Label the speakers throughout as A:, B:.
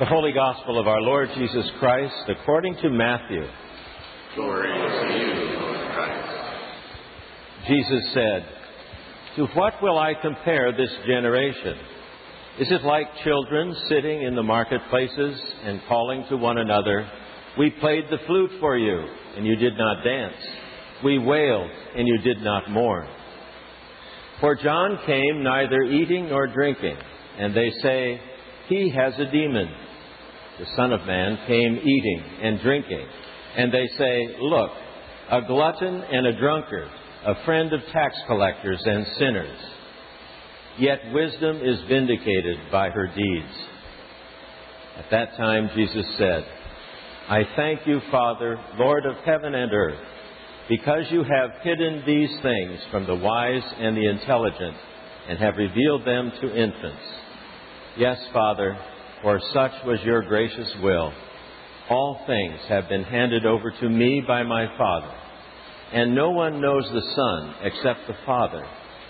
A: The Holy Gospel of our Lord Jesus Christ according to Matthew.
B: Glory to you, Lord Christ.
A: Jesus said, To what will I compare this generation? Is it like children sitting in the marketplaces and calling to one another, We played the flute for you, and you did not dance. We wailed, and you did not mourn. For John came neither eating nor drinking, and they say, He has a demon. The Son of Man came eating and drinking, and they say, Look, a glutton and a drunkard, a friend of tax collectors and sinners. Yet wisdom is vindicated by her deeds. At that time, Jesus said, I thank you, Father, Lord of heaven and earth, because you have hidden these things from the wise and the intelligent and have revealed them to infants. Yes, Father, for such was your gracious will. All things have been handed over to me by my Father. And no one knows the Son except the Father.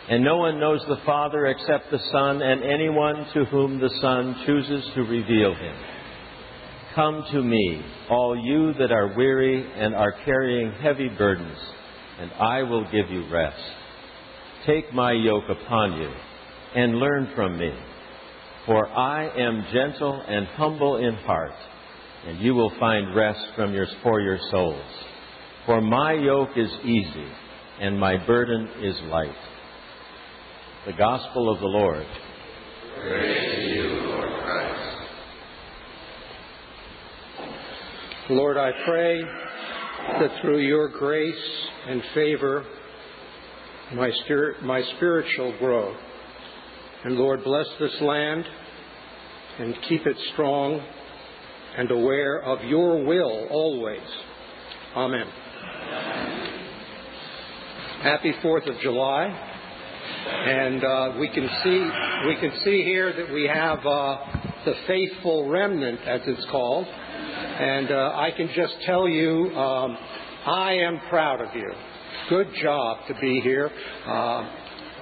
A: And no one knows the Father except the Son and anyone to whom the Son chooses to reveal him. Come to me, all you that are weary and are carrying heavy burdens, and I will give you rest. Take my yoke upon you and learn from me, for I am gentle and humble in heart, and you will find rest from your, for your souls. For my yoke is easy and my burden is light. The Gospel of the Lord.
B: Praise you, Lord Christ.
C: Lord, I pray that through your grace and favor, my, spirit, my spiritual growth. And Lord, bless this land and keep it strong and aware of your will always. Amen. Happy Fourth of July, and uh, we can see we can see here that we have uh, the faithful remnant, as it's called, and uh, I can just tell you, um, I am proud of you. Good job to be here.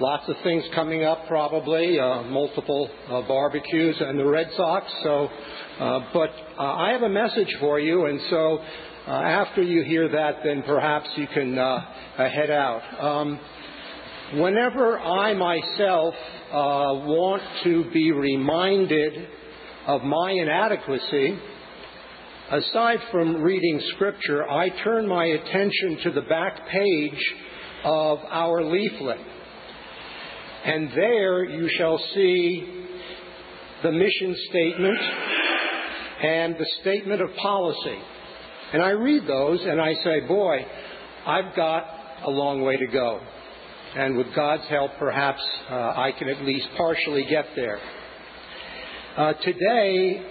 C: Lots of things coming up, probably uh, multiple uh, barbecues and the Red Sox. So, uh, but uh, I have a message for you, and so uh, after you hear that, then perhaps you can uh, uh, head out. Um, whenever I myself uh, want to be reminded of my inadequacy, aside from reading scripture, I turn my attention to the back page of our leaflet. And there you shall see the mission statement and the statement of policy. And I read those and I say, boy, I've got a long way to go. And with God's help, perhaps uh, I can at least partially get there. Uh, today,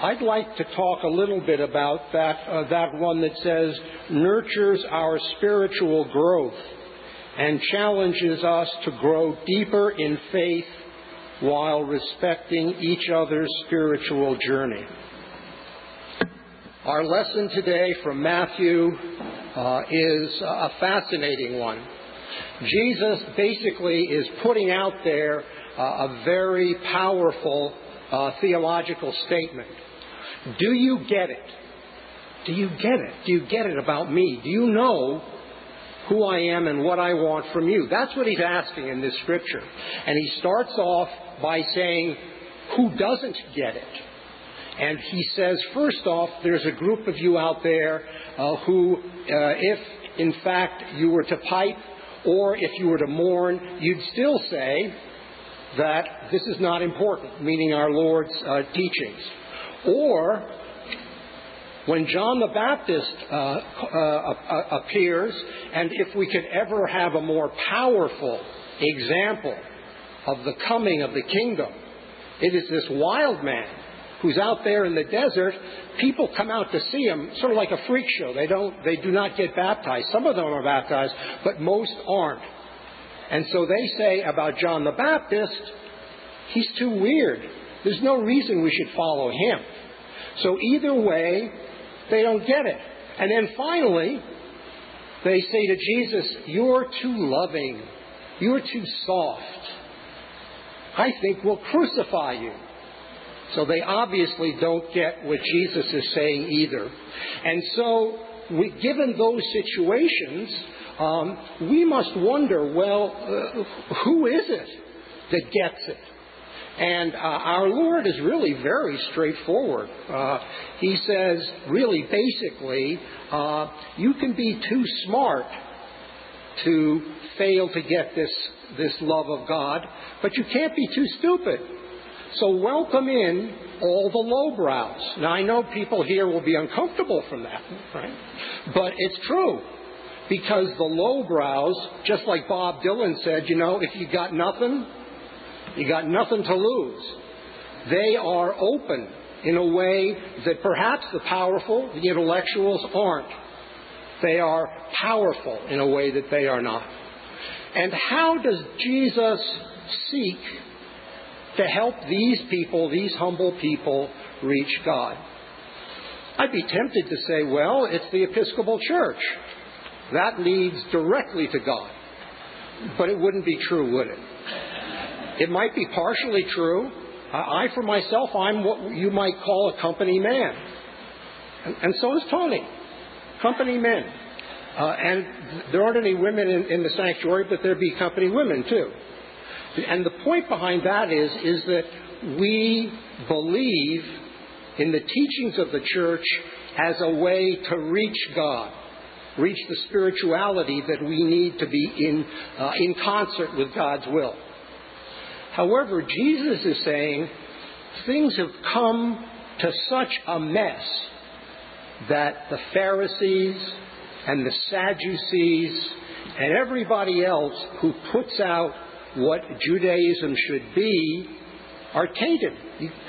C: I'd like to talk a little bit about that, uh, that one that says nurtures our spiritual growth and challenges us to grow deeper in faith while respecting each other's spiritual journey. Our lesson today from Matthew uh, is a fascinating one. Jesus basically is putting out there uh, a very powerful uh, theological statement. Do you get it? Do you get it? Do you get it about me? Do you know who I am and what I want from you? That's what he's asking in this scripture. And he starts off by saying, Who doesn't get it? And he says, first off, there's a group of you out there uh, who, uh, if in fact you were to pipe or if you were to mourn, you'd still say that this is not important, meaning our Lord's uh, teachings. Or when John the Baptist uh, uh, appears, and if we could ever have a more powerful example of the coming of the kingdom, it is this wild man who's out there in the desert, people come out to see him, sort of like a freak show. They don't, they do not get baptized. Some of them are baptized, but most aren't. And so they say about John the Baptist, he's too weird. There's no reason we should follow him. So either way, they don't get it. And then finally, they say to Jesus, You're too loving. You're too soft. I think we'll crucify you. So they obviously don't get what Jesus is saying either. And so, we, given those situations, um, we must wonder well, uh, who is it that gets it? And uh, our Lord is really very straightforward. Uh, he says, really, basically, uh, you can be too smart to fail to get this, this love of God, but you can't be too stupid. So welcome in all the lowbrows. Now I know people here will be uncomfortable from that, right? But it's true. Because the lowbrows, just like Bob Dylan said, you know, if you got nothing, you got nothing to lose. They are open in a way that perhaps the powerful, the intellectuals aren't. They are powerful in a way that they are not. And how does Jesus seek to help these people, these humble people, reach God? I'd be tempted to say, well, it's the Episcopal Church. That leads directly to God. But it wouldn't be true, would it? It might be partially true. I, for myself, I'm what you might call a company man. And, and so is Tony. Company men. Uh, and there aren't any women in, in the sanctuary, but there be company women too. And the point behind that is, is that we believe in the teachings of the church as a way to reach God, reach the spirituality that we need to be in, uh, in concert with God's will. However, Jesus is saying things have come to such a mess that the Pharisees and the Sadducees and everybody else who puts out what Judaism should be are tainted.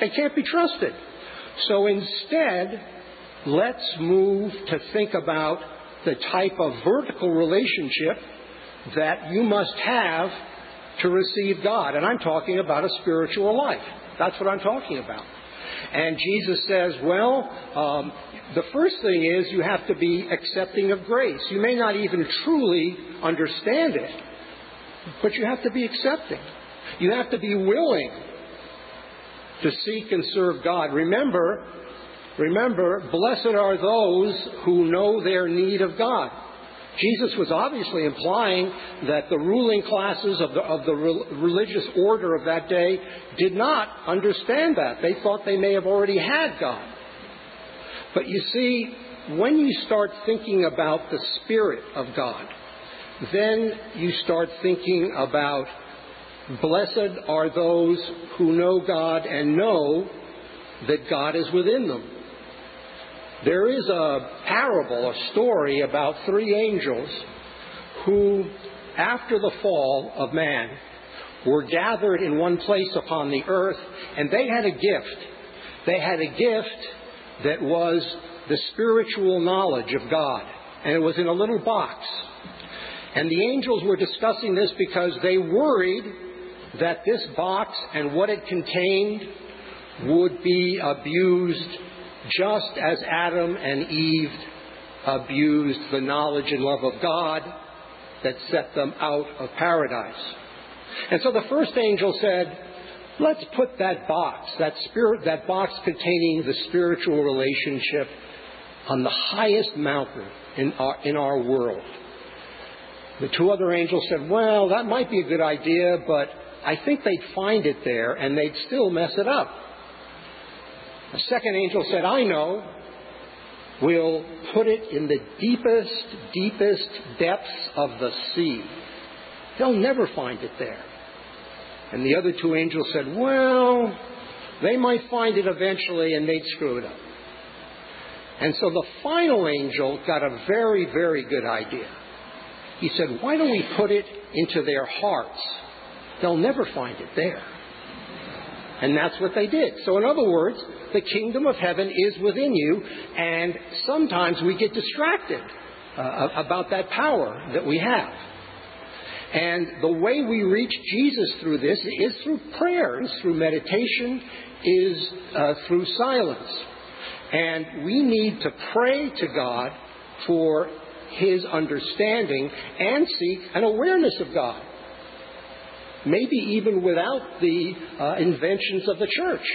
C: They can't be trusted. So instead, let's move to think about the type of vertical relationship that you must have to receive God. And I'm talking about a spiritual life. That's what I'm talking about. And Jesus says, well, um, the first thing is you have to be accepting of grace. You may not even truly understand it, but you have to be accepting. You have to be willing to seek and serve God. Remember, remember, blessed are those who know their need of God. Jesus was obviously implying that the ruling classes of the, of the religious order of that day did not understand that. They thought they may have already had God. But you see, when you start thinking about the Spirit of God, then you start thinking about blessed are those who know God and know that God is within them. There is a parable, a story about three angels who, after the fall of man, were gathered in one place upon the earth, and they had a gift. They had a gift that was the spiritual knowledge of God, and it was in a little box. And the angels were discussing this because they worried that this box and what it contained would be abused just as Adam and Eve abused the knowledge and love of God that set them out of paradise. And so the first angel said, Let's put that box, that spirit, that box containing the spiritual relationship on the highest mountain in our, in our world. The two other angels said, Well, that might be a good idea, but I think they'd find it there and they'd still mess it up. The second angel said, I know. We'll put it in the deepest, deepest depths of the sea. They'll never find it there. And the other two angels said, Well, they might find it eventually and they'd screw it up. And so the final angel got a very, very good idea. He said, Why don't we put it into their hearts? They'll never find it there. And that's what they did. So, in other words, the kingdom of heaven is within you, and sometimes we get distracted uh, about that power that we have. And the way we reach Jesus through this is through prayer, is through meditation, is uh, through silence. And we need to pray to God for His understanding and seek an awareness of God. Maybe even without the uh, inventions of the church.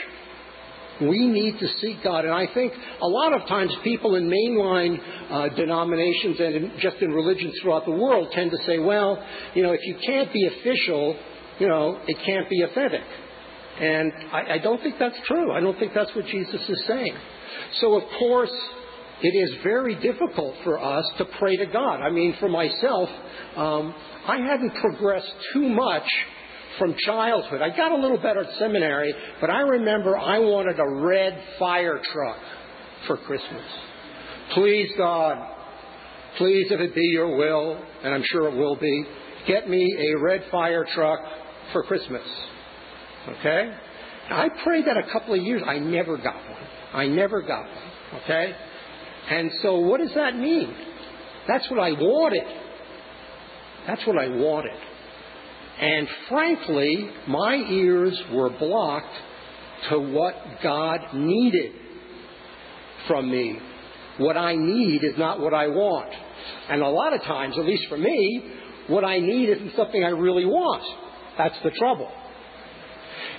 C: We need to seek God. And I think a lot of times people in mainline uh, denominations and in, just in religions throughout the world tend to say, well, you know, if you can't be official, you know, it can't be authentic. And I, I don't think that's true. I don't think that's what Jesus is saying. So, of course, it is very difficult for us to pray to God. I mean, for myself, um, I hadn't progressed too much from childhood. I got a little better at seminary, but I remember I wanted a red fire truck for Christmas. Please, God, please, if it be your will, and I'm sure it will be, get me a red fire truck for Christmas. Okay? I prayed that a couple of years. I never got one. I never got one. Okay? And so what does that mean? That's what I wanted. That's what I wanted. And frankly, my ears were blocked to what God needed from me. What I need is not what I want. And a lot of times, at least for me, what I need isn't something I really want. That's the trouble.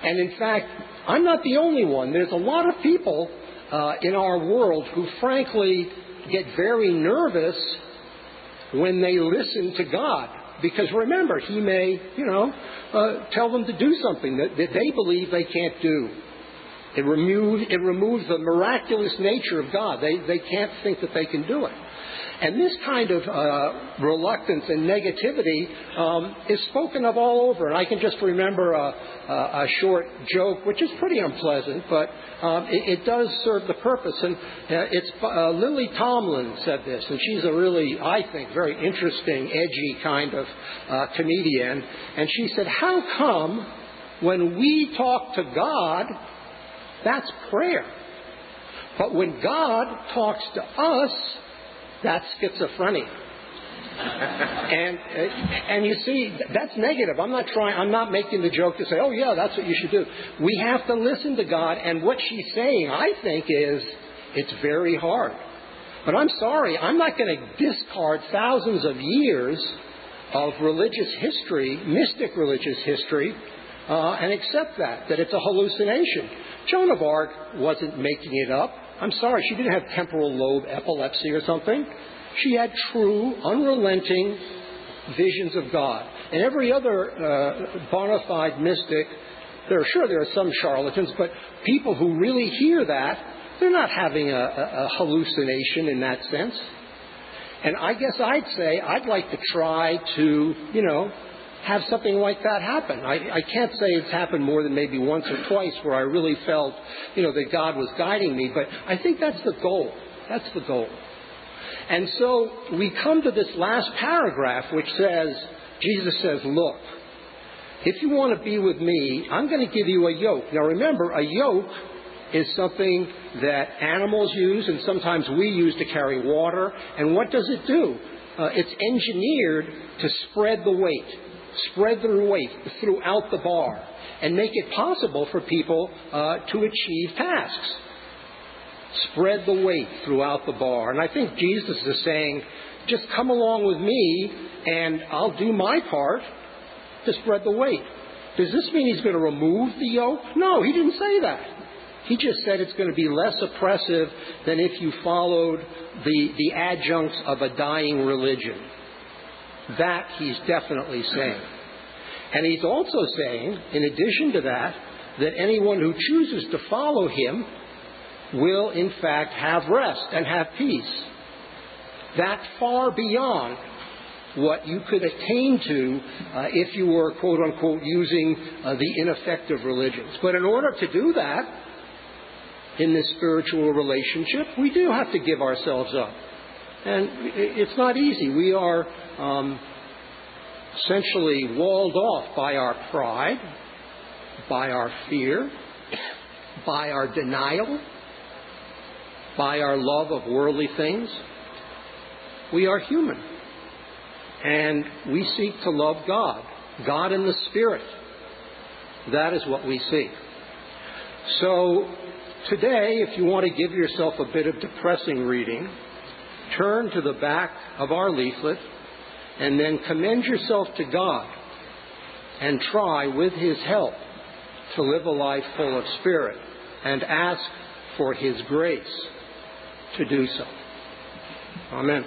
C: And in fact, I'm not the only one. There's a lot of people uh, in our world who frankly get very nervous when they listen to God. Because remember, He may, you know, uh, tell them to do something that, that they believe they can't do. It, remove, it removes the miraculous nature of God. They, they can't think that they can do it. And this kind of uh, reluctance and negativity um, is spoken of all over. And I can just remember a, a, a short joke, which is pretty unpleasant, but um, it, it, does serve the purpose. And uh, it's uh, Lily Tomlin said this, and she's a really, I think, very interesting, edgy kind of uh, comedian. And she said, "How come when we talk to God, that's prayer, but when God talks to us?" That's schizophrenia. and and you see that's negative. I'm not trying. I'm not making the joke to say, oh yeah, that's what you should do. We have to listen to God, and what she's saying, I think, is it's very hard. But I'm sorry, I'm not going to discard thousands of years of religious history, mystic religious history, uh, and accept that that it's a hallucination. Joan of Arc wasn't making it up. I'm sorry, she didn't have temporal lobe epilepsy or something. She had true, unrelenting visions of God. And every other uh, bona fide mystic, there are sure there are some charlatans, but people who really hear that, they're not having a, a, a hallucination in that sense. And I guess I'd say I'd like to try to, you know, have something like that happen. I, I can't say it's happened more than maybe once or twice where I really felt, you know, that God was guiding me, but I think that's the goal. That's the goal. And so we come to this last paragraph which says, Jesus says, look, if you want to be with me, I'm going to give you a yoke. Now remember, a yoke is something that animals use and sometimes we use to carry water. And what does it do? Uh, it's engineered to spread the weight spread the weight throughout the bar and make it possible for people uh, to achieve tasks. Spread the weight throughout the bar. And I think Jesus is saying, just come along with me and I'll do my part to spread the weight. Does this mean he's going to remove the yoke? No, he didn't say that. He just said it's going to be less oppressive than if you followed the, the adjuncts of a dying religion. That he's definitely saying. And he's also saying, in addition to that, that anyone who chooses to follow him will, in fact, have rest and have peace. That far beyond what you could attain to uh, if you were, quote unquote, using uh, the ineffective religions. But in order to do that, in this spiritual relationship, we do have to give ourselves up. And it's not easy. We are um, essentially walled off by our pride, by our fear, by our denial, by our love of worldly things. We are human. And we seek to love God, God in the Spirit. That is what we seek. So, today, if you want to give yourself a bit of depressing reading, turn to the back of our leaflet and then commend yourself to God and try with His help to live a life full of Spirit. and ask for His grace to do so. Amen.